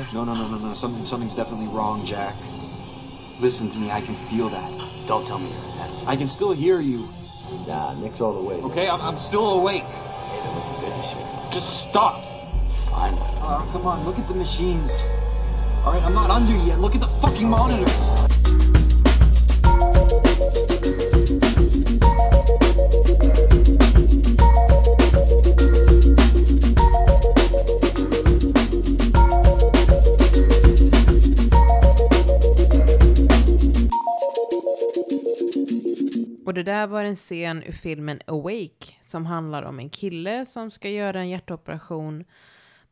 eller? No, no, no, no, no. Something, something's definitely wrong, Jack. Listen to me. I can feel that. Don't tell me you're a I can still hear you. Nah, Nick's all the way. Okay, I'm, I'm still awake. Hey, they're good this year. Just stop. Fine. Oh, come on. Look at the machines. All right, I'm not under yet. Look at the fucking monitors. Och det där var en scen ur filmen Awake som handlar om en kille som ska göra en hjärtoperation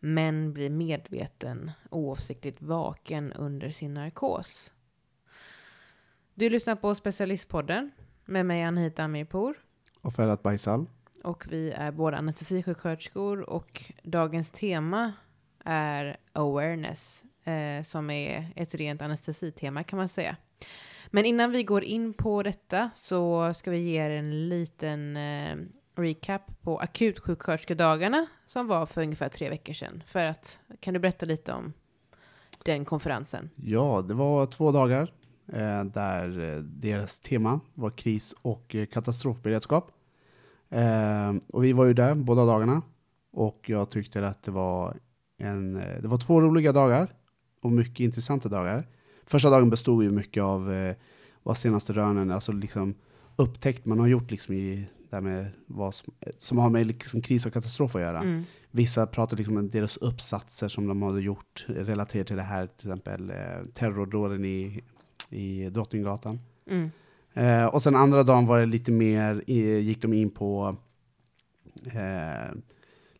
men blir medveten oavsiktligt vaken under sin narkos. Du lyssnar på Specialistpodden med mig Anhita Amirpour Och Ferhat Baisal. och vi är båda anestesisjuksköterskor och dagens tema är awareness eh, som är ett rent anestesitema kan man säga. Men innan vi går in på detta så ska vi ge er en liten eh, recap på akutsjuksköterskedagarna som var för ungefär tre veckor sedan. För att, kan du berätta lite om den konferensen? Ja, det var två dagar eh, där eh, deras tema var kris och eh, katastrofberedskap. Eh, och vi var ju där båda dagarna och jag tyckte att det var, en, eh, det var två roliga dagar och mycket intressanta dagar. Första dagen bestod ju mycket av eh, vad senaste rönen, alltså liksom upptäckt man har gjort liksom i där med vad som, som har med liksom kris och katastrof att göra. Mm. Vissa pratar liksom om deras uppsatser som de hade gjort relaterat till det här, till exempel eh, terrordåden i, i Drottninggatan. Mm. Eh, och sen andra dagen var det lite mer, eh, gick de in på eh,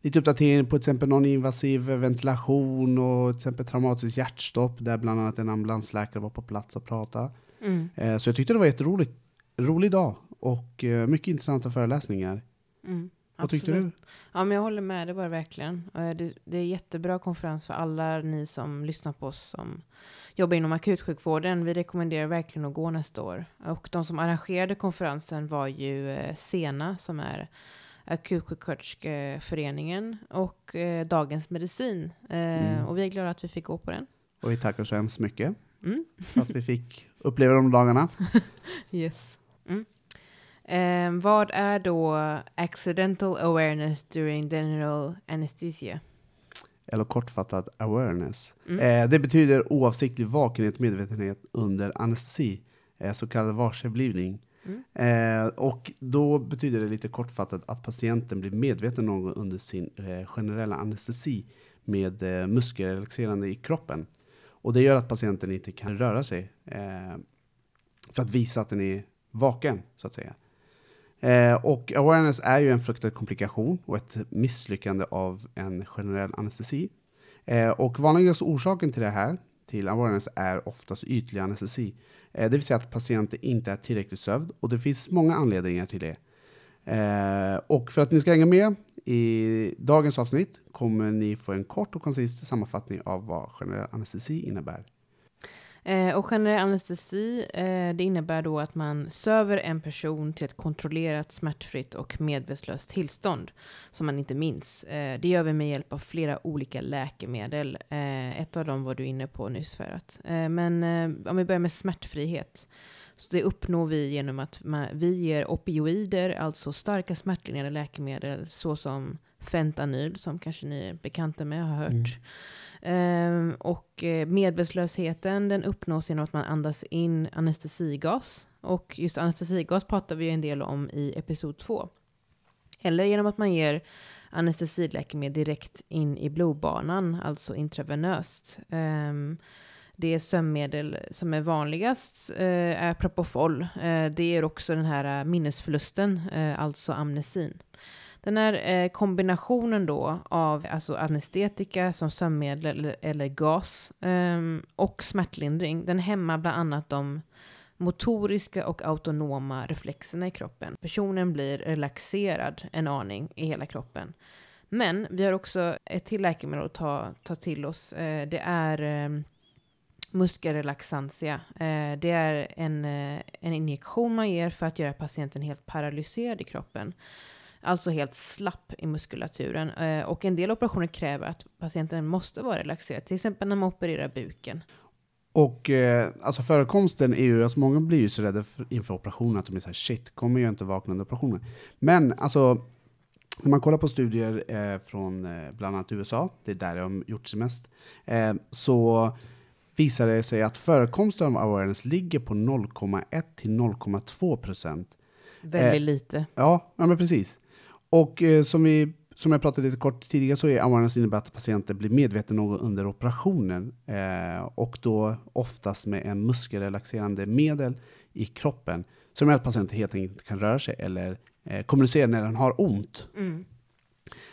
lite uppdatering på till exempel någon invasiv ventilation och till exempel traumatiskt hjärtstopp där bland annat en ambulansläkare var på plats och pratade. Mm. Eh, så jag tyckte det var jätteroligt, rolig dag och eh, mycket intressanta föreläsningar. Mm. Vad tyckte du? Ja, men jag håller med. Det var det verkligen. Eh, Det, det är jättebra konferens för alla ni som lyssnar på oss som jobbar inom akutsjukvården. Vi rekommenderar verkligen att gå nästa år. Och de som arrangerade konferensen var ju SENA som är akutsjuksköterskeföreningen och eh, Dagens Medicin. Eh, Mm. Och vi är glada att vi fick gå på den. Och vi tackar så hemskt mycket Mm. för att vi fick uppleva de dagarna. Yes. Mm. Eh, vad är då accidental awareness during general anesthesia? eller kortfattat awareness. Mm. Eh, det betyder oavsiktlig vakenhet och medvetenhet under anestesi, eh, så kallad varseblivning. Mm. Eh, och då betyder det lite kortfattat att patienten blir medveten någon gång under sin eh, generella anestesi med eh, muskelrelaxerande i kroppen. Och det gör att patienten inte kan röra sig eh, för att visa att den är vaken, så att säga. Eh, och awareness är ju en fruktad komplikation och ett misslyckande av en generell anestesi. Eh, och vanligaste orsaken till det här, till awareness, är oftast ytlig anestesi. Eh, det vill säga att patienten inte är tillräckligt sövd och det finns många anledningar till det. Eh, och för att ni ska hänga med i dagens avsnitt kommer ni få en kort och koncis sammanfattning av vad generell anestesi innebär. Eh, och generell anestesi, eh, det innebär då att man söver en person till ett kontrollerat, smärtfritt och medvetslöst tillstånd som man inte minns. Eh, det gör vi med hjälp av flera olika läkemedel. Eh, ett av dem var du inne på nyss Ferhat. Eh, men eh, om vi börjar med smärtfrihet. Så det uppnår vi genom att man, vi ger opioider, alltså starka smärtlindrande läkemedel såsom fentanyl, som kanske ni är bekanta med och har hört. Mm. Ehm, och eh, medvetslösheten den uppnås genom att man andas in anestesigas. Och just anestesigas pratar vi en del om i episod 2. Eller genom att man ger anestesiläkemedel direkt in i blodbanan, alltså intravenöst. Ehm, det sömnmedel som är vanligast eh, är Propofol. Eh, det är också den här eh, minnesförlusten, eh, alltså amnesin. Den här eh, kombinationen då av alltså anestetika som sömnmedel eller, eller gas eh, och smärtlindring, den hämmar bland annat de motoriska och autonoma reflexerna i kroppen. Personen blir relaxerad en aning i hela kroppen. Men vi har också ett till läkemedel att ta, ta till oss. Eh, det är eh, muskelrelaxantia. Eh, det är en, eh, en injektion man ger för att göra patienten helt paralyserad i kroppen alltså helt slapp i muskulaturen. Eh, och en del operationer kräver att patienten måste vara relaxerad, till exempel när man opererar buken. Och eh, alltså förekomsten är ju, alltså många blir ju så rädda för, inför operationen att de är så här shit, kommer jag inte vakna under operationen? Men alltså, när man kollar på studier eh, från eh, bland annat USA, det är där de gjort sig mest, eh, så visar det sig att förekomsten av awareness ligger på 0,1 till 0,2 procent. Väldigt Eh, lite. Ja, ja men precis. Och eh, som, vi, som jag pratade lite kort tidigare så är awareness innebär att patienten blir medveten något under operationen eh, och då oftast med en muskelrelaxerande medel i kroppen som gör att patienten helt enkelt inte kan röra sig eller eh, kommunicera när den har ont. Mm.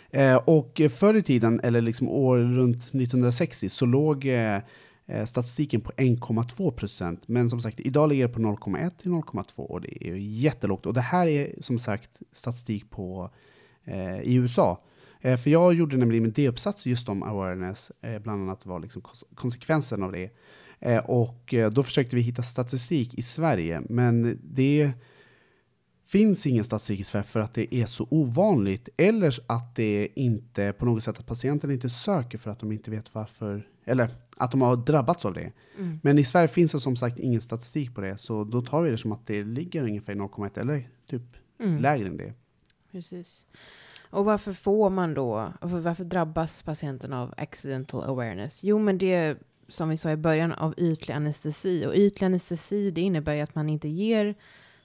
Eh, och förr i tiden, eller liksom år runt 1960, så låg eh, Eh, statistiken på 1,2 procent. Men som sagt, idag ligger det på 0,1 till 0,2 och det är ju jättelågt. Och det här är som sagt statistik på, eh, i USA. Eh, för jag gjorde nämligen min D-uppsats just om awareness, eh, bland annat var liksom kons- konsekvensen av det. Eh, och eh, då försökte vi hitta statistik i Sverige, men det finns ingen statistik i Sverige för att det är så ovanligt eller att det inte på något sätt att patienten inte söker för att de inte vet varför, eller att de har drabbats av det. Mm. Men i Sverige finns det som sagt ingen statistik på det, så då tar vi det som att det ligger ungefär 0,1 eller typ Mm. lägre än det. Precis. Och varför får man då, varför drabbas patienten av accidental awareness? Jo, men det som vi sa i början av ytlig anestesi. Och ytlig anestesi, det innebär ju att man inte ger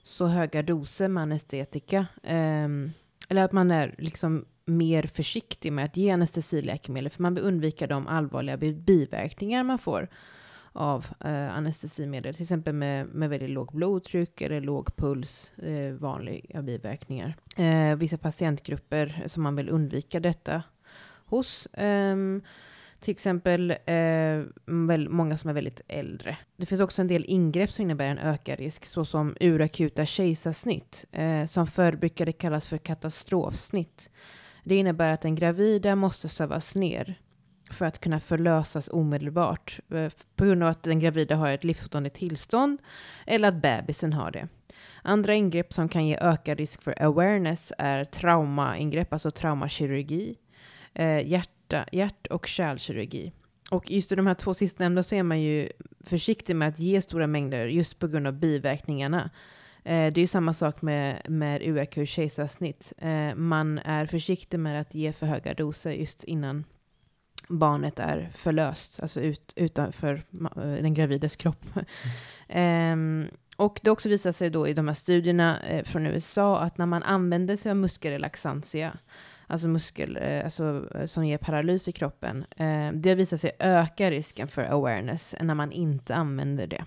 så höga doser med anestetika. Ehm, eller att man är liksom mer försiktig med att ge anestesiläkemedel, för man vill undvika de allvarliga biverkningar man får av eh, anestesimedel, till exempel med, med väldigt lågt blodtryck eller låg puls, eh, vanliga biverkningar. Eh, vissa patientgrupper som man vill undvika detta hos. Ehm, till exempel eh, väl, många som är väldigt äldre. Det finns också en del ingrepp som innebär en ökad risk, såsom urakuta kejsarsnitt, eh, som förr brukade kallas för katastrofsnitt. Det innebär att den gravida måste sövas ner för att kunna förlösas omedelbart eh, på grund av att den gravida har ett livshotande tillstånd eller att bebisen har det. Andra ingrepp som kan ge ökad risk för awareness är traumaingrepp, alltså traumakirurgi, eh, hjärta, hjärt och kärlkirurgi. Och just i de här två sistnämnda så är man ju försiktig med att ge stora mängder just på grund av biverkningarna. Eh, det är ju samma sak med, med URQ kejsarsnitt. Eh, man är försiktig med att ge för höga doser just innan barnet är förlöst, alltså ut, utanför eh, den gravides kropp. Ehm, och det också visar sig då i de här studierna eh, från USA att när man använder sig av muskelrelaxantia, alltså muskel eh, alltså, eh, som ger paralys i kroppen, eh, det visar sig öka risken för awareness än när man inte använder det.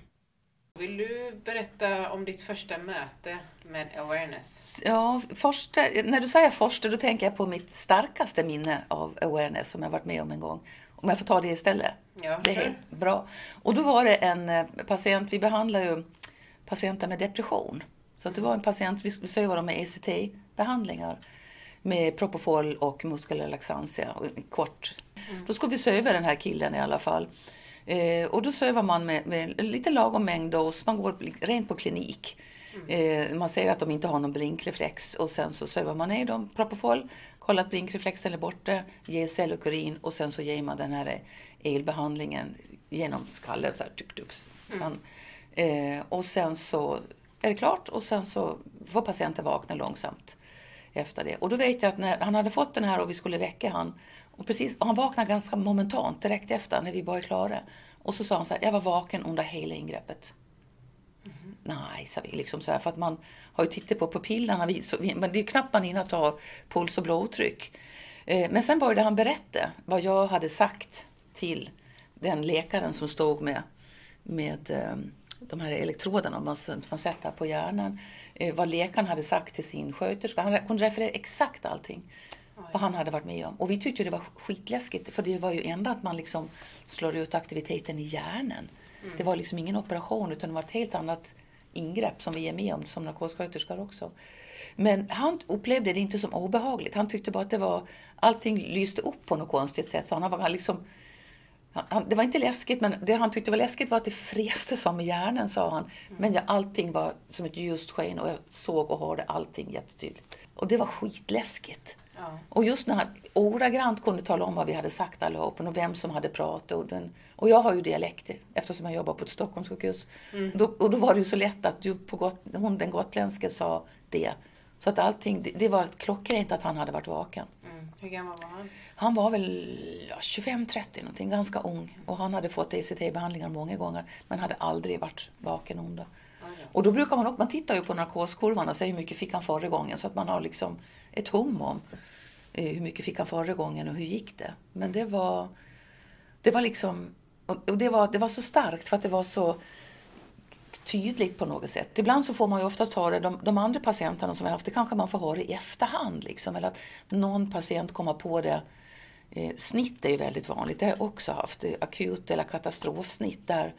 Vill du berätta om ditt första möte med awareness? Ja, första, när du säger första, då tänker jag på mitt starkaste minne av awareness som jag varit med om en gång. Om jag får ta det istället. Ja, Det är bra. Och då var det en patient, vi behandlar ju patienter med depression. Så att det var en patient, vi vi sövar dem med ECT-behandlingar med Propofol och muskelrelaxantia, kort. Då skulle vi söva den här killen i alla fall. Eh, och då sövar man med, med lite lagom mängd dos, man går rent på klinik. Eh, man säger att de inte har någon blinkreflex och sen så sövar man ner dem, Propofol, kollar att blinkreflexen är borta, ger cellukurin och sen så ger man den här elbehandlingen genom skallen så här tuk tuks. Man, eh, och sen så är det klart och sen så får patienten vakna långsamt efter det. Och då vet jag att när han hade fått den här och vi skulle väcka han och, precis, och han vaknade ganska momentant direkt efter när vi var klara. Och så sa han så här, jag var vaken under hela ingreppet. Nej, sa vi liksom så här, för att man har ju tittat på pupillerna, men det är knappt man hinner ta puls och blodtryck. Eh, men sen började han berätta vad jag hade sagt till den läkaren som stod med, med eh, de här elektroderna man, man sätter på hjärnan. Eh, vad läkaren hade sagt till sin sköterska. Han kunde referera exakt allting. Vad han hade varit med om. Och vi tyckte det var skitläskigt för det var ju ändå att man liksom slår ut aktiviteten i hjärnan. Det var liksom ingen operation utan det var ett helt annat ingrepp som vi är med om som narkossköterskor också. Men han upplevde det inte som obehagligt. Han tyckte bara att det var, allting lyste upp på något konstigt sätt. Så han var liksom, han- han, det var inte läskigt, men det han tyckte var läskigt var att det fräste som i hjärnan, sa han. Men ja, allting var som ett ljust sken och jag såg och hörde allting jättetydligt. Och det var skitläskigt. Ja. Och just när han ordagrant kunde tala om vad vi hade sagt allihopa och vem som hade pratat. Och, den, och jag har ju dialekt eftersom jag jobbar på ett Stockholmssjukhus. Då, och då var det ju så lätt att du på got, hon den gotländska sa det. Så att allting, det, det var klockrent att han hade varit vaken. Mm. Hur gammal var han? Han var väl ja, 25-30 någonting, ganska ung. Och han hade fått ECT-behandlingar många gånger men hade aldrig varit vaken under. Och då brukar man, man tittar ju på narkoskurvan och säger hur mycket fick han förra gången så att man har liksom ett hum om eh, hur mycket fick han förra gången och hur gick det. Men det var, det var liksom, och det var, det var så starkt för att det var så tydligt på något sätt. Ibland så får man ju oftast höra de, de andra patienterna som vi haft, det kanske man får höra i efterhand. Liksom, eller att någon patient kommer på det. Eh, snitt är ju väldigt vanligt, det har jag också haft. Akut eller katastrofsnitt där.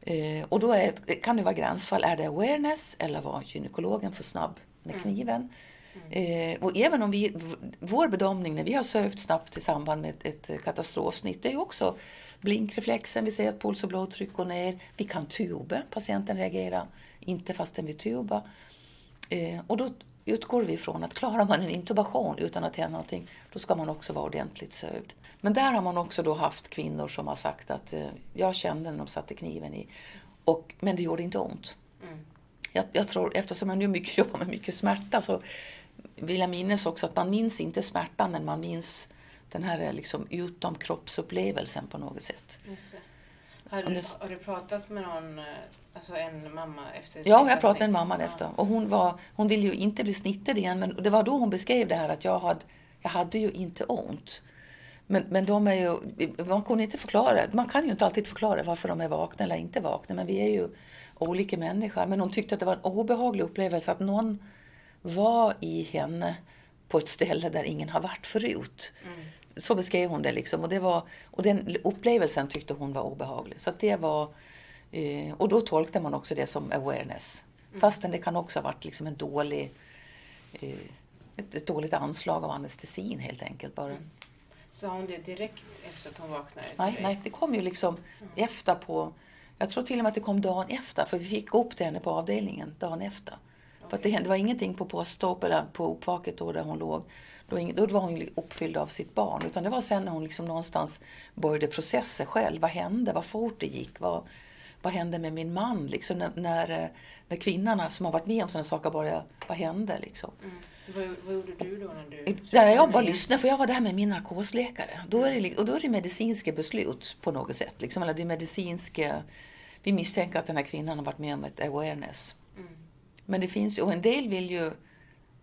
Eh, och då är, kan det vara gränsfall. Är det awareness eller var gynekologen för snabb med kniven? Eh, och även om vi, vår bedömning när vi har sövt snabbt i samband med ett, ett katastrofsnitt, det är ju också blinkreflexen, vi ser att puls och blodtryck går ner. Vi kan tuba, patienten reagerar inte fastän vi tuba. Eh, och då utgår vi ifrån att klarar man en intubation utan att hända någonting, då ska man också vara ordentligt sövd. Men där har man också då haft kvinnor som har sagt att eh, jag kände när de satte kniven i, och, men det gjorde inte ont. Jag, jag tror, eftersom jag nu mycket jobbar med mycket smärta så vill jag minnas också att man minns inte smärtan men man minns den här liksom utomkroppsupplevelsen på något sätt. Har, du, har du pratat med någon, eh, alltså en mamma efter ett Ja, jag pratade med mamman Ja. efter. Och hon, var, hon ville ju inte bli snittad igen, men det var då hon beskrev det här att jag hade, jag hade ju inte ont. Men, men de är ju, man kunde inte förklara, man kan ju inte alltid förklara varför de är vakna eller inte vakna, men vi är ju olika människor. Men hon tyckte att det var en obehaglig upplevelse att någon var i henne på ett ställe där ingen har varit förut. Så beskrev hon det liksom. Och, det var, och den upplevelsen tyckte hon var obehaglig. Så det var, eh, och då tolkade man också det som awareness. Fastän det kan också ha varit liksom en dålig, eh, ett, ett dåligt anslag av anestesin helt enkelt bara. Sa hon det direkt efter att hon vaknade? Nej, dig? nej, det kom ju liksom efter på... Jag tror till och med att det kom dagen efter, för vi fick upp till henne på avdelningen dagen efter. För att det, hände, det var ingenting på poststopp eller på uppvaket då där hon låg. Då, ing- då var hon uppfylld av sitt barn. Utan det var sen när hon liksom någonstans började processa själv. Vad hände? Vad fort det gick? Vad, vad hände med min man? Liksom när, när, eh, när kvinnorna som har varit med om sådana saker började, vad hände? Liksom. Mm. Vad, vad gjorde du då när du... Där jag bara lyssnade, för jag var där med min narkosläkare. Då är det, och då är det medicinska beslut på något sätt. Liksom, eller det medicinska... Vi misstänker att den här kvinnan har varit med om ett awareness. Men det finns ju, och en del vill ju...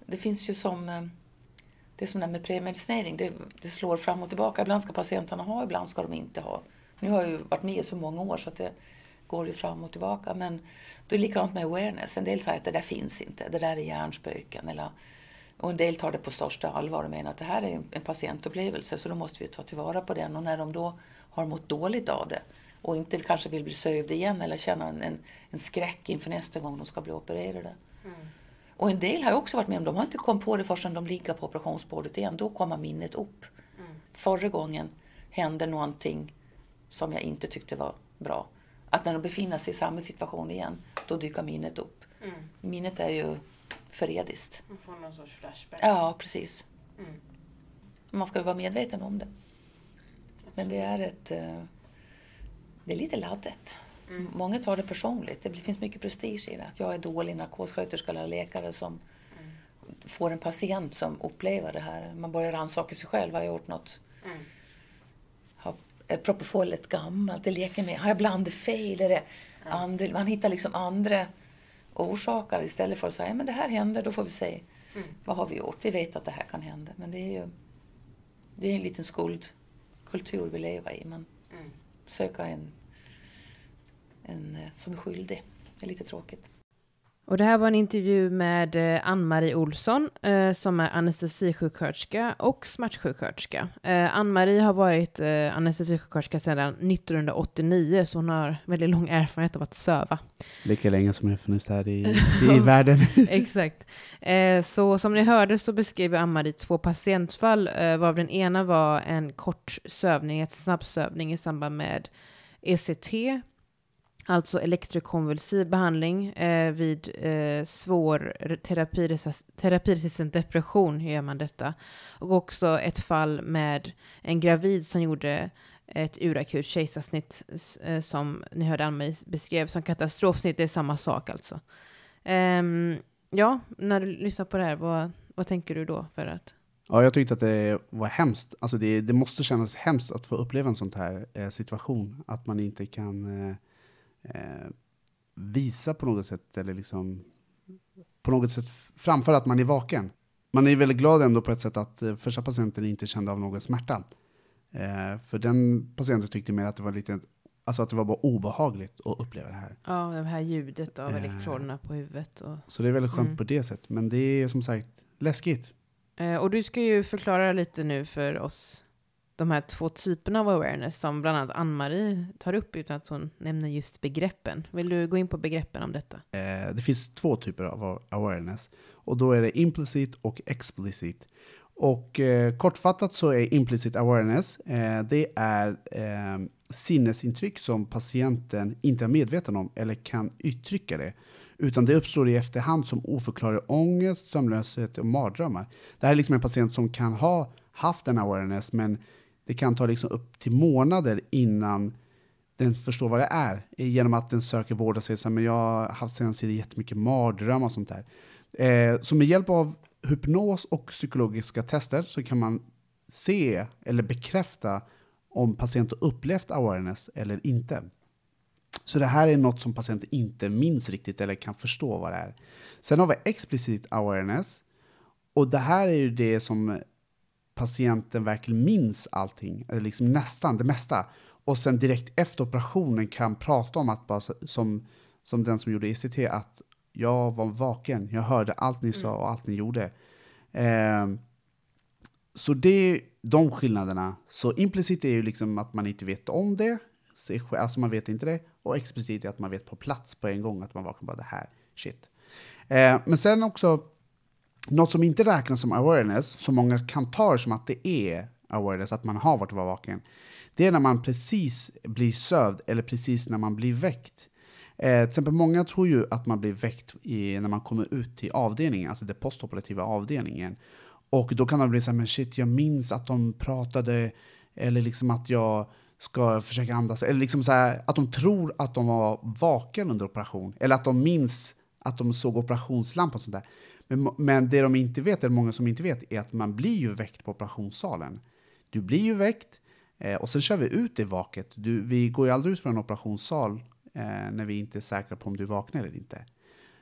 Det finns ju som... eh, Det är som det här med premedicinering, det, det slår fram och tillbaka. Ibland ska patienterna ha, ibland ska de inte ha. Nu har jag ju varit med i så många år så att det går ju fram och tillbaka. Men då är det likadant med awareness. En del säger att det där finns inte, det där är hjärnspöken. Eller, och en del tar det på största allvar och menar att det här är en- en patientupplevelse så då måste vi ta tillvara på den. Och när de då har mått dåligt av det och inte kanske vill bli sövda igen eller känna en, en, en skräck inför nästa gång de ska bli opererade. Och en del har ju också varit med om, de har inte kommit på det förrän de ligger på operationsbordet igen. Då kommer minnet upp. Förra gången hände någonting som jag inte tyckte var bra. Att när de befinner sig i samma situation igen, då dyker minnet upp. Minnet är ju förrädiskt. Man får någon sorts flashback. Ja, precis. Mm. Man ska ju vara medveten om det. Men det är ett... eh, Det är lite laddat. Många tar det personligt. Det finns mycket prestige i det. Att jag är dålig narkossköterska eller läkare som får en patient som upplever det här. Man börjar rannsaka sig själv. Har jag gjort något? Mm. Är propofolet gammalt? Det leker med. Har jag blandat fel? Är det andra, man hittar liksom andra orsaker istället för att säga men det här hände, då får vi se. Vad har vi gjort? Vi vet att det här kan hända. Men det är ju det är en liten skuldkultur vi lever i. Man Mm. söker en, en eh, som är skyldig. Det är lite tråkigt. Och det här var en intervju med eh, Ann-Marie Olsson eh, som är anestesisjuksköterska och smärtsjuksköterska. Eh, Ann-Marie har varit eh, anestesisjuksköterska sedan 1989 så hon har väldigt lång erfarenhet av att söva. Lika länge som jag funnits här i, i världen. Exakt. Eh, så som ni hörde så beskrev Ann-Marie två patientfall eh, varav den ena var en kort sövning, ett snabbsövning i samband med ECT alltså elektrokonvulsiv behandling eh, vid eh, svår terapiresist- terapiresistent depression gör man detta. Och också ett fall med en gravid som gjorde ett urakut kejsarsnitt eh, som ni hörde Ann-Marie beskrev som katastrofsnitt. Det är samma sak alltså. Um, ja, när du lyssnar på det här, vad, vad tänker du då? För att, Ja, jag tyckte att det var hemskt. Alltså det, det måste kännas hemskt att få uppleva en sån här eh, situation. Att man inte kan eh, eh, visa på något sätt, eller liksom på något sätt framföra att man är vaken. Man är väldigt glad ändå på ett sätt att eh, första patienten inte kände av någon smärta. Eh, för den patienten tyckte mer att det var lite, alltså att det var bara obehagligt att uppleva det här. ja, det här ljudet av Eh. elektroderna på huvudet. Och, Så det är väldigt skönt Mm. på det sättet. Men det är som sagt läskigt. Eh, och du ska ju förklara lite nu för oss de här två typerna av awareness som bland annat Ann-Marie tar upp utan att hon nämner just begreppen. Vill du gå in på begreppen om detta? Eh, det finns två typer av awareness. Och då är det implicit och explicit. Och eh, kortfattat så är implicit awareness, eh, det är eh, sinnesintryck som patienten inte är medveten om eller kan uttrycka det. Utan det uppstår i efterhand som oförklarlig ångest, sömnlöshet och mardrömmar. Det här är liksom en patient som kan ha haft en awareness men det kan ta liksom upp till månader innan den förstår vad det är. Genom att den söker vård och säger så här, men jag har haft senaste tiden jättemycket mardrömmar och sånt där. Eh, så med hjälp av hypnos och psykologiska tester så kan man se eller bekräfta om patienten upplevt awareness eller inte. Så det här är något som patienten inte minns riktigt eller kan förstå vad det är. Sen har vi explicit awareness. Och det här är ju det som patienten verkligen minns allting, eller liksom nästan det mesta. Och sen direkt efter operationen kan prata om att, bara som, som den som gjorde ECT, att jag var vaken, jag hörde allt ni sa och allt ni gjorde. Ehm, så det är de skillnaderna. Så implicit är ju liksom att man inte vet om det, alltså man vet inte det. Och explicit är att man vet på plats på en gång att man vaknar bara det här, shit. Eh, men sen också, något som inte räknas som awareness, som många kan ta det som att det är awareness, att man har varit vaken, det är när man precis blir sövd eller precis när man blir väckt. Eh, till exempel många tror ju att man blir väckt i, när man kommer ut till avdelningen, alltså den postoperativa avdelningen. Och då kan de bli så här, men shit, jag minns att de pratade, eller liksom att jag ska försöka andas, eller liksom så här, att de tror att de var vaken under operation, eller att de minns att de såg operationslampan och sånt där. Men, men det de inte vet, eller många som inte vet, är att man blir ju väckt på operationssalen. Du blir ju väckt, eh, och sen kör vi ut dig vaket. Du, vi går ju aldrig ut från en operationssal eh, när vi inte är säkra på om du vaknar eller inte.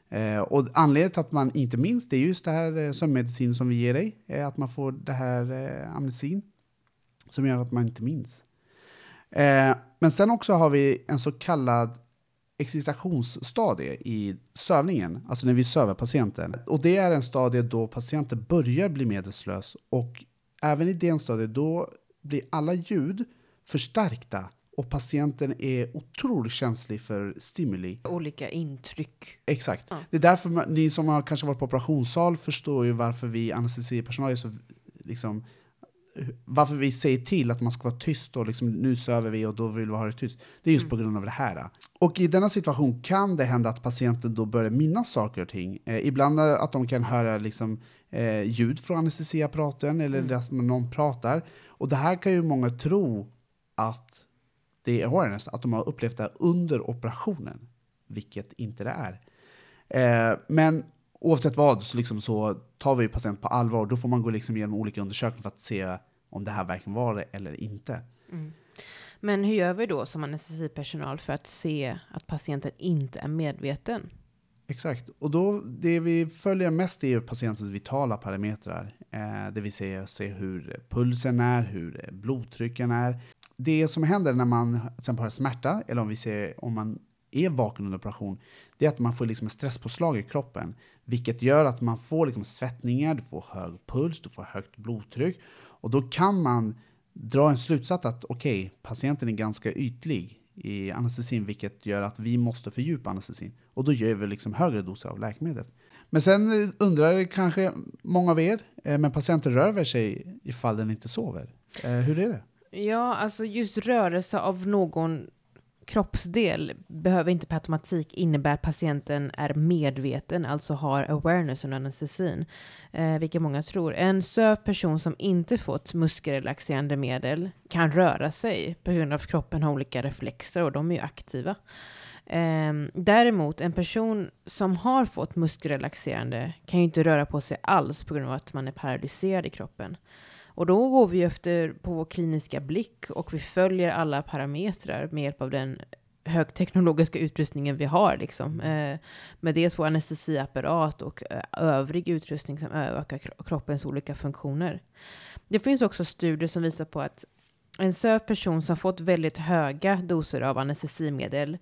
Eh, och anledningen till att man inte minns det är just det här eh, sömnmedicin som vi ger dig, eh, att man får det här eh, amnesin som gör att man inte minns. Eh, men sen också har vi en så kallad excitationsstadie i sövningen, alltså när vi söver patienten. Och det är en stadie då patienten börjar bli medvetslös och även i den stadiet då blir alla ljud förstärkta och patienten är otroligt känslig för stimuli. Olika intryck. Exakt. Ja. Det är därför man, ni som har kanske varit på operationssal förstår ju varför vi anestesipersonal är så liksom varför vi säger till att man ska vara tyst och liksom, nu söver vi och då vill vi ha det tyst. Det är just på grund av det här. Och i denna situation kan det hända att patienten då börjar minnas saker och ting. Eh, ibland att de kan höra liksom, eh, ljud från anestesiapparaten eller mm. att någon pratar. Och det här kan ju många tro att det är awareness, att de har upplevt det under operationen, vilket inte det är. Eh, men oavsett vad så, liksom så tar vi patient på allvar och då får man gå liksom igenom olika undersökningar för att se om det här verkligen var det eller inte. Mm. Men hur gör vi då som anestesipersonal för att se att patienten inte är medveten? Exakt, och då det vi följer mest är patientens vitala parametrar. Eh, det vill säga se hur pulsen är, hur blodtrycken är. Det som händer när man till exempel har smärta, eller om vi ser om man är vaken under operation, det är att man får liksom en stresspåslag i kroppen. Vilket gör att man får liksom svettningar, du får hög puls, du får högt blodtryck. Och då kan man dra en slutsats att okej, okay, patienten är ganska ytlig i anestesin, vilket gör att vi måste fördjupa anestesin. Och då gör vi liksom högre doser av läkemedlet. Men sen undrar kanske många av er, eh, men patienten rör sig ifall den inte sover. Eh, hur är det? Ja, alltså just rörelse av någon kroppsdel behöver inte per automatik innebära att patienten är medveten, alltså har awareness under anestesin, eh, vilket många tror. En söv person som inte fått muskelrelaxerande medel kan röra sig på grund av att kroppen har olika reflexer och de är ju aktiva. Eh, däremot, en person som har fått muskelrelaxerande kan ju inte röra på sig alls på grund av att man är paralyserad i kroppen. Och då går vi efter på vår kliniska blick och vi följer alla parametrar med hjälp av den högteknologiska utrustningen vi har. Liksom. Eh, med dels vår anestesiapparat och eh, övrig utrustning som ökar kroppens olika funktioner. Det finns också studier som visar på att en söv person som fått väldigt höga doser av anestesimedel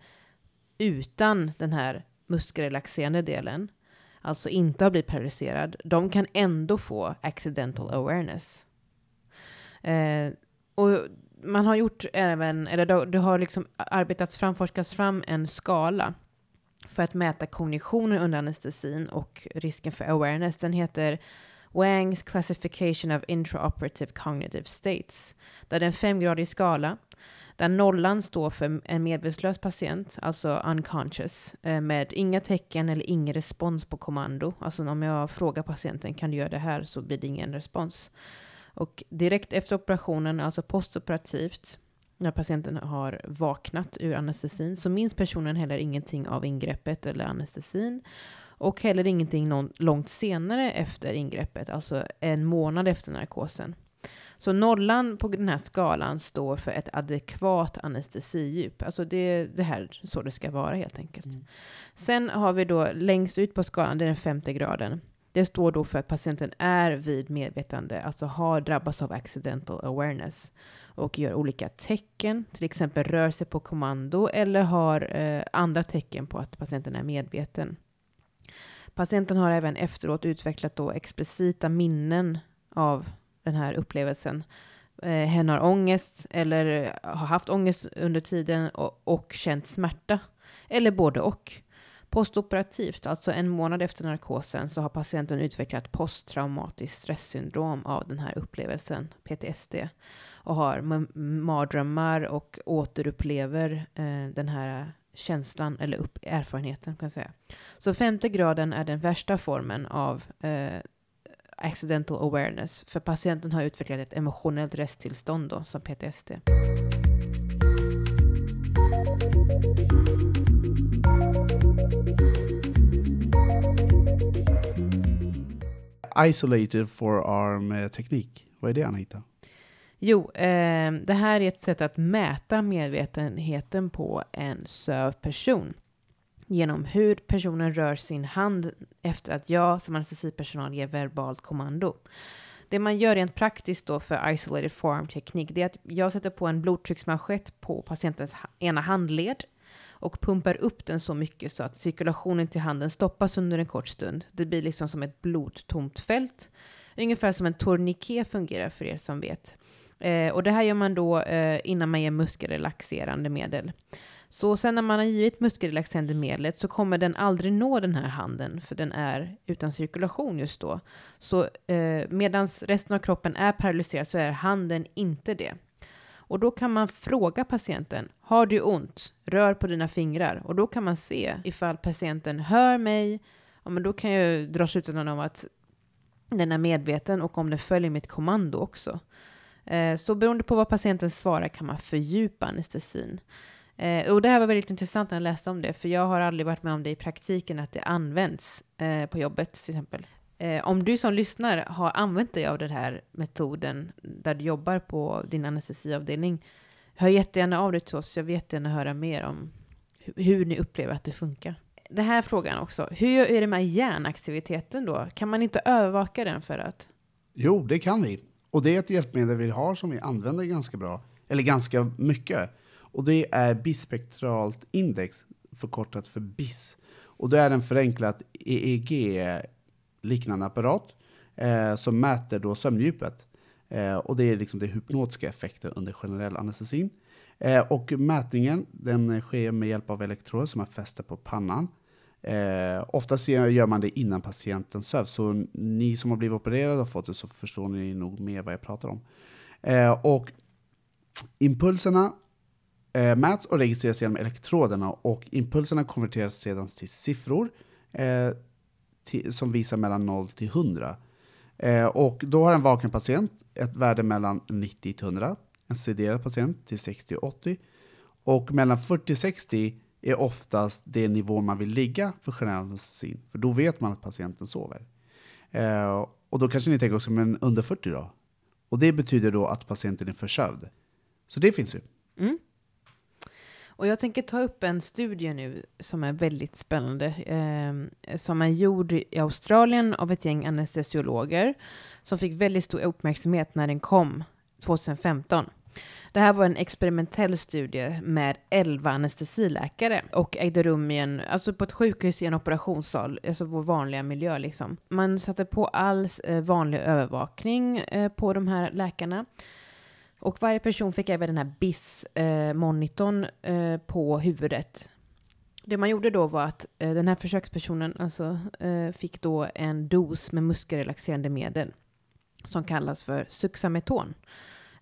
utan den här muskelrelaxerande delen, alltså inte har blivit paralyserad, de kan ändå få accidental awareness. Eh, och man har gjort även, eller det, det har liksom arbetats fram, forskats fram en skala för att mäta kognitionen under anestesin och risken för awareness. Den heter Wangs Classification of Intraoperative Cognitive States. Där det är en femgradig skala. Där nollan står för en medvetslös patient, alltså unconscious, eh, med inga tecken eller ingen respons på kommando. Alltså om jag frågar patienten, kan du göra det här? Så blir det ingen respons. Och direkt efter operationen, alltså postoperativt, när patienten har vaknat ur anestesin, så minns personen heller ingenting av ingreppet eller anestesin. Och heller ingenting någon, långt senare efter ingreppet, alltså en månad efter narkosen. Så nollan på den här skalan står för ett adekvat anestesidjup. Alltså det, det här så det ska vara helt enkelt. Sen har vi då längst ut på skalan, det är den femte graden. Det står då för att patienten är vid medvetande, alltså har drabbats av accidental awareness och gör olika tecken, till exempel rör sig på kommando eller har eh, andra tecken på att patienten är medveten. Patienten har även efteråt utvecklat då explicita minnen av den här upplevelsen. Eh, hen har ångest eller har haft ångest under tiden och, och känt smärta. Eller både och. Postoperativt, alltså en månad efter narkosen, så har patienten utvecklat posttraumatiskt stresssyndrom av den här upplevelsen, PTSD, och har mardrömmar och återupplever eh, den här känslan eller upp, erfarenheten kan jag säga. Så femte graden är den värsta formen av eh, accidental awareness, för patienten har utvecklat ett emotionellt resttillstånd då, som PTSD. Isolated forearm-teknik. Eh, Vad är det Anita? Jo, eh, det här är ett sätt att mäta medvetenheten på en söv person genom hur personen rör sin hand efter att jag som anestesipersonal ger verbalt kommando. Det man gör rent praktiskt då för isolated forearm teknik, det är att jag sätter på en blodtrycksmanschett på patientens ena handled och pumpar upp den så mycket så att cirkulationen till handen stoppas under en kort stund. Det blir liksom som ett blodtomt fält. Ungefär som en tourniquet fungerar för er som vet. Eh, och det här gör man då eh, innan man ger muskelrelaxerande medel. Så sen när man har givit muskelrelaxerande medlet så kommer den aldrig nå den här handen för den är utan cirkulation just då. Så eh, medan resten av kroppen är paralyserad så är handen inte det. Och då kan man fråga patienten, har du ont? Rör på dina fingrar. Och då kan man se ifall patienten hör mig. Ja, men då kan jag dra slutsatsen om att den är medveten och om den följer mitt kommando också. Eh, Så beroende på vad patienten svarar kan man fördjupa anestesin. Eh, och det här var väldigt intressant när jag läste om det, för jag har aldrig varit med om det i praktiken, att det används eh, på jobbet till exempel. Eh, om du som lyssnar har använt dig av den här metoden där du jobbar på din anestesiavdelning, hör jättegärna av dig till oss. Jag vill jättegärna höra mer om hu- hur ni upplever att det funkar. Den här frågan också, hur är det med hjärnaktiviteten då? Kan man inte övervaka den för att Jo, det kan vi. Och det är ett hjälpmedel vi har som vi använder ganska bra, eller ganska mycket. Och det är bispektralt index, förkortat för BIS. Och det är en förenklad liknande apparat eh, som mäter då sömndjupet. Eh, och det är liksom det hypnotiska effekter under generell anestesin. Eh, och mätningen den sker med hjälp av elektroder som är fästa på pannan. Eh, oftast gör gör man det innan patienten sövs, så ni som har blivit opererade och fått det så förstår ni nog mer vad jag pratar om. Eh, och impulserna eh, mäts och registreras genom elektroderna och impulserna konverteras sedan till siffror eh, till, som visar mellan 0 till 100. Eh, och då har en vaken patient ett värde mellan 90 till 100, en sederad patient till 60 och 80 och mellan 40 och 60 är oftast det nivå man vill ligga för generell anestesin, för då vet man att patienten sover. Eh, och då kanske ni tänker också, men under 40 då? Och det betyder då att patienten är försövd. Så det finns ju. Mm. Och jag tänker ta upp en studie nu som är väldigt spännande. Eh, som är gjord i Australien av ett gäng anestesiologer. Som fick väldigt stor uppmärksamhet när den kom 2015. Det här var en experimentell studie med 11 anestesiläkare och ägde rum i en, alltså på ett sjukhus i en operationssal, alltså vår vanliga miljö liksom. Man satte på all eh, vanlig övervakning eh, på de här läkarna. Och varje person fick även den här BIS-monitorn eh, på huvudet. Det man gjorde då var att eh, den här försökspersonen alltså, eh, fick då en dos med muskelrelaxerande medel som kallas för Suxameton.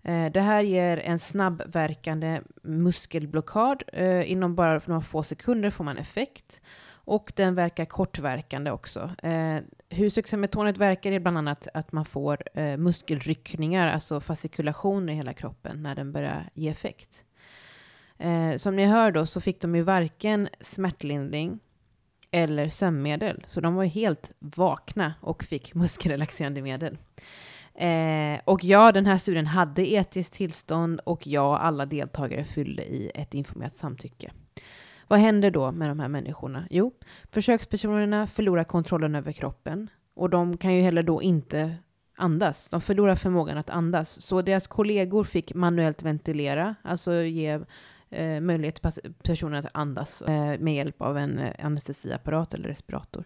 Eh, det här ger en snabbverkande muskelblockad. Eh, inom bara några få sekunder får man effekt. Och den verkar kortverkande också. Eh, hur suxametonet verkar är bland annat att man får eh, muskelryckningar, alltså fascikulationer i hela kroppen när den börjar ge effekt. Eh, som ni hör då så fick de ju varken smärtlindring eller sömnmedel. Så de var ju helt vakna och fick muskelrelaxerande medel. Eh, och ja, den här studien hade etiskt tillstånd och ja, alla deltagare fyllde i ett informerat samtycke. Vad händer då med de här människorna? Jo, försökspersonerna förlorar kontrollen över kroppen och de kan ju heller då inte andas. De förlorar förmågan att andas. Så deras kollegor fick manuellt ventilera, alltså ge eh, möjlighet till personen att andas eh, med hjälp av en eh, anestesiapparat eller respirator.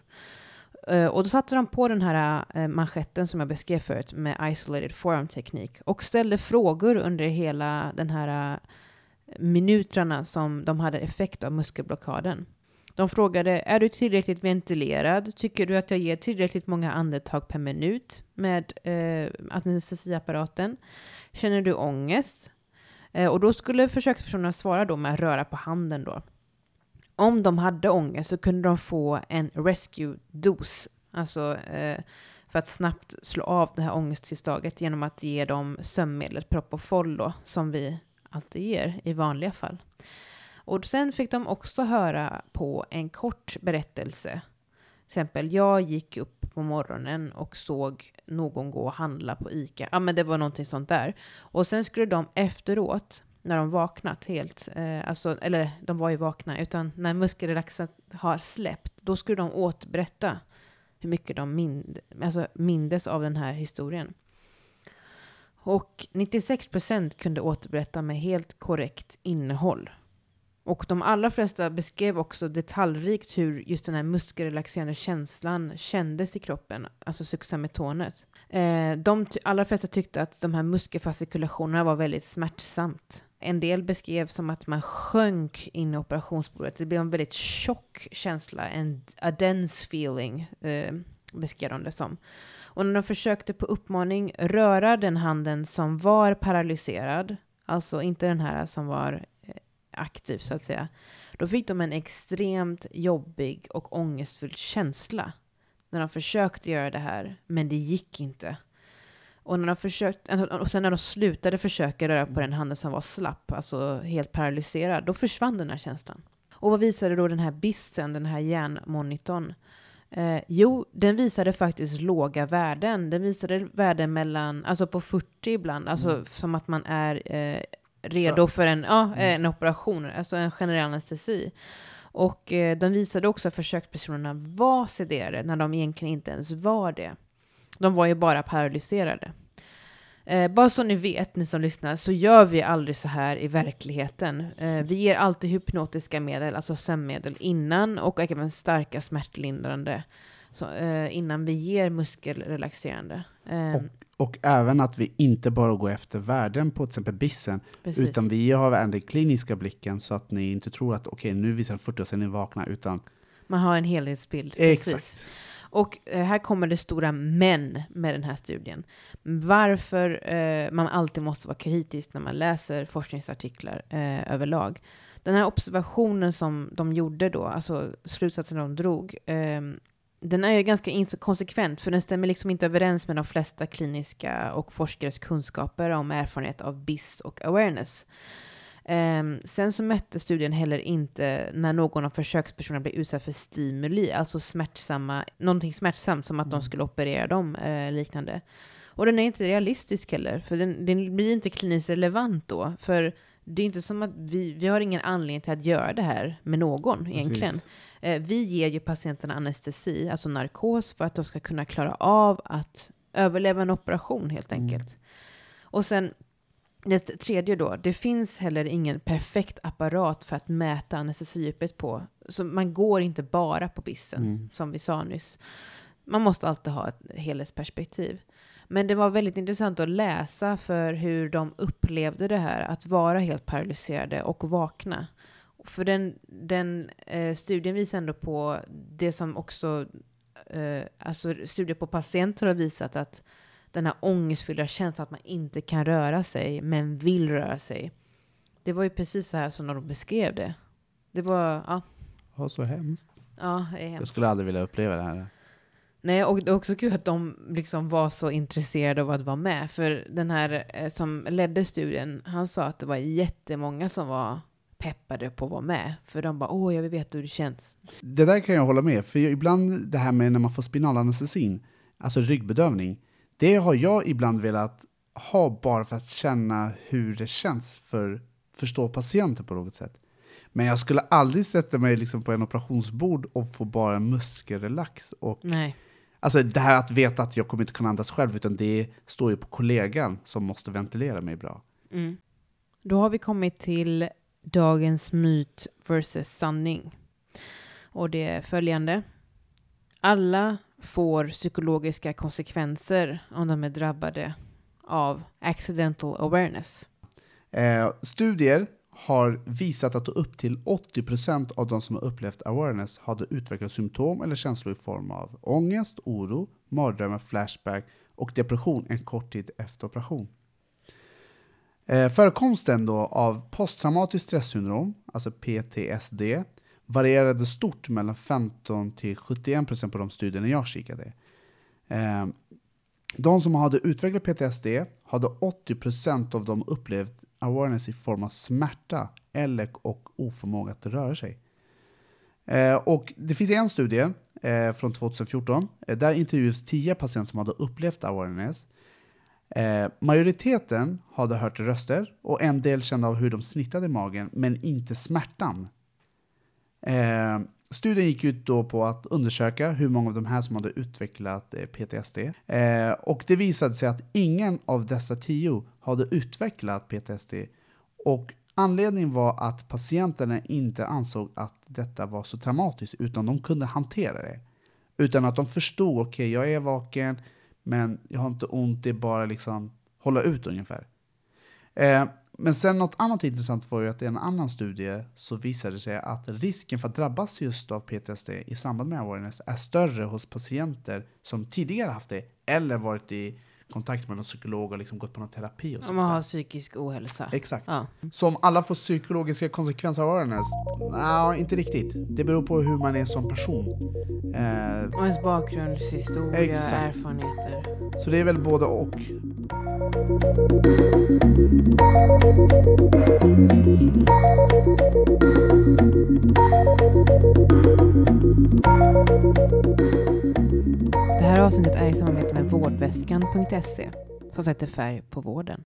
Eh, och då satte de på den här eh, manschetten som jag beskrev förut med isolated forearm teknik och ställde frågor under hela den här minuterna som de hade effekt av muskelblockaden. De frågade, är du tillräckligt ventilerad? Tycker du att jag ger tillräckligt många andetag per minut med eh, anestesiapparaten? Känner du ångest? Eh, och då skulle försökspersonerna svara då med att röra på handen då. Om de hade ångest så kunde de få en rescue-dos, alltså eh, för att snabbt slå av det här ångesttillståndet genom att ge dem sömnmedlet Propofol då, som vi alltid ger i vanliga fall. Och sen fick de också höra på en kort berättelse. Till exempel, jag gick upp på morgonen och såg någon gå och handla på ICA. Ja, men det var någonting sånt där. Och sen skulle de efteråt, när de vaknat helt, eh, alltså, eller de var ju vakna, utan när muskelrelaxen har släppt, då skulle de återberätta hur mycket de mind, alltså, mindes av den här historien. Och 96 procent kunde återberätta med helt korrekt innehåll. Och de allra flesta beskrev också detaljrikt hur just den här muskelrelaxerande känslan kändes i kroppen, alltså suxametonet. Eh, de allra flesta tyckte att de här muskelfascikulationerna var väldigt smärtsamt. En del beskrev som att man sjönk in i operationsbordet. Det blev en väldigt tjock känsla, en a dense feeling, eh, beskrev de det som. Och när de försökte på uppmaning röra den handen som var paralyserad, alltså inte den här som var eh, aktiv så att säga, då fick de en extremt jobbig och ångestfull känsla när de försökte göra det här, men det gick inte. Och, när de försökte, alltså, och sen när de slutade försöka röra på den handen som var slapp, alltså helt paralyserad, då försvann den här känslan. Och vad visade då den här bissen, den här hjärnmonitorn? Eh, jo, den visade faktiskt låga värden. Den visade värden mellan, alltså på 40 ibland, alltså Mm. som att man är eh, redo för en, ja, Mm. en operation, alltså en generell anestesi. Och eh, den visade också att försökspersonerna var sederade när de egentligen inte ens var det. De var ju bara paralyserade. Eh, bara så ni vet, ni som lyssnar, så gör vi aldrig så här i verkligheten. Eh, vi ger alltid hypnotiska medel, alltså sömnmedel, innan och även starka smärtlindrande så, eh, innan vi ger muskelrelaxerande. Eh, Och- Och även att vi inte bara går efter värden på till exempel bissen, precis. utan vi har även den kliniska blicken så att ni inte tror att okej, nu visar den 40 och sen är ni vakna, utan Man har en helhetsbild. Precis. Och eh, här kommer det stora men med den här studien. Varför eh, man alltid måste vara kritisk när man läser forskningsartiklar eh, överlag. Den här observationen som de gjorde då, alltså slutsatsen de drog, eh, den är ju ganska inkonsekvent, för den stämmer liksom inte överens med de flesta kliniska och forskares kunskaper om erfarenhet av BIS och awareness. Um, sen så mätte studien heller inte när någon av försökspersonerna blev utsatt för stimuli, alltså smärtsamma, någonting smärtsamt som att de skulle operera dem, eh, liknande. Och den är inte realistisk heller, för den, den blir inte kliniskt relevant då. För det är inte som att vi, vi har ingen anledning till att göra det här med någon egentligen. Precis. Eh, vi ger ju patienterna anestesi, alltså narkos, för att de ska kunna klara av att överleva en operation helt enkelt. Och sen det tredje då, det finns heller ingen perfekt apparat för att mäta anestesiupet på. Så man går inte bara på bissen, som vi sa nyss. Man måste alltid ha ett helhetsperspektiv. Men det var väldigt intressant att läsa för hur de upplevde det här, att vara helt paralyserade och vakna. För den, den eh, studien visar ändå på det som också, eh, alltså studier på patienter har visat att den här ångestfyllda känslan att man inte kan röra sig, men vill röra sig. Det var ju precis så här som de beskrev det. Det var, ja, Ja, så hemskt. ja det är Jag hemskt. skulle aldrig vilja uppleva det här. Nej, och det är också kul att de liksom var så intresserade av att vara med. För den här eh, som ledde studien, han sa att det var jättemånga som var peppade på att vara med. För de bara, åh, jag vill veta hur det känns. Det där kan jag hålla med, för ibland det här med när man får spinalanestesin, alltså ryggbedövning, det har jag ibland velat ha bara för att känna hur det känns för förstå patienten på något sätt. Men jag skulle aldrig sätta mig liksom på en operationsbord och få bara muskelrelax. Och, Nej. alltså det här att veta att jag kommer inte kunna andas själv, utan det står ju på kollegan som måste ventilera mig bra. Mm. Då har vi kommit till dagens myt versus sanning. Och det är följande. Alla får psykologiska konsekvenser om de är drabbade av accidental awareness. Eh, studier har visat att upp till 80% av de som har upplevt awareness hade utvecklat symptom eller känslor i form av ångest, oro, mardrömmar, flashback och depression en kort tid efter operation. Eh, förekomsten då av posttraumatiskt stresssyndrom, alltså PTSD, varierade stort mellan 15 till 71% på de studierna jag kikade. Eh, de som hade utvecklat PTSD hade 80% av dem upplevt awareness i form av smärta eller och oförmåga att röra sig. Eh, och det finns en studie eh, från 2014. Eh, där intervjuades 10 patienter som hade upplevt awareness. Eh, majoriteten hade hört röster och en del kände av hur de snittade i magen, men inte smärtan. Eh, studien gick ut då på att undersöka hur många av de här som hade utvecklat eh, PTSD. Eh, och det visade sig att ingen av dessa tio hade utvecklat PTSD. Och anledningen var att patienterna inte ansåg att detta var så traumatiskt, utan de kunde hantera det. Utan att de förstod, okej, jag är vaken, men jag har inte ont, det är bara liksom hålla ut ungefär. Eh, men sen något annat intressant var ju att i en annan studie så visade det sig att risken för att drabbas just av PTSD i samband med awareness är större hos patienter som tidigare haft det eller varit i kontakt med någon psykolog och liksom gått på någon terapi och Om sånt man där. har psykisk ohälsa. Exakt. Ja. Så om alla får psykologiska konsekvenser av awareness? Nej, inte riktigt. Det beror på hur man är som person. Eh, Och ens bakgrundshistoria, Exakt. erfarenheter. så det är väl både och. Det här avsnittet är i samarbete med vårdväskan.se som sätter färg på vården.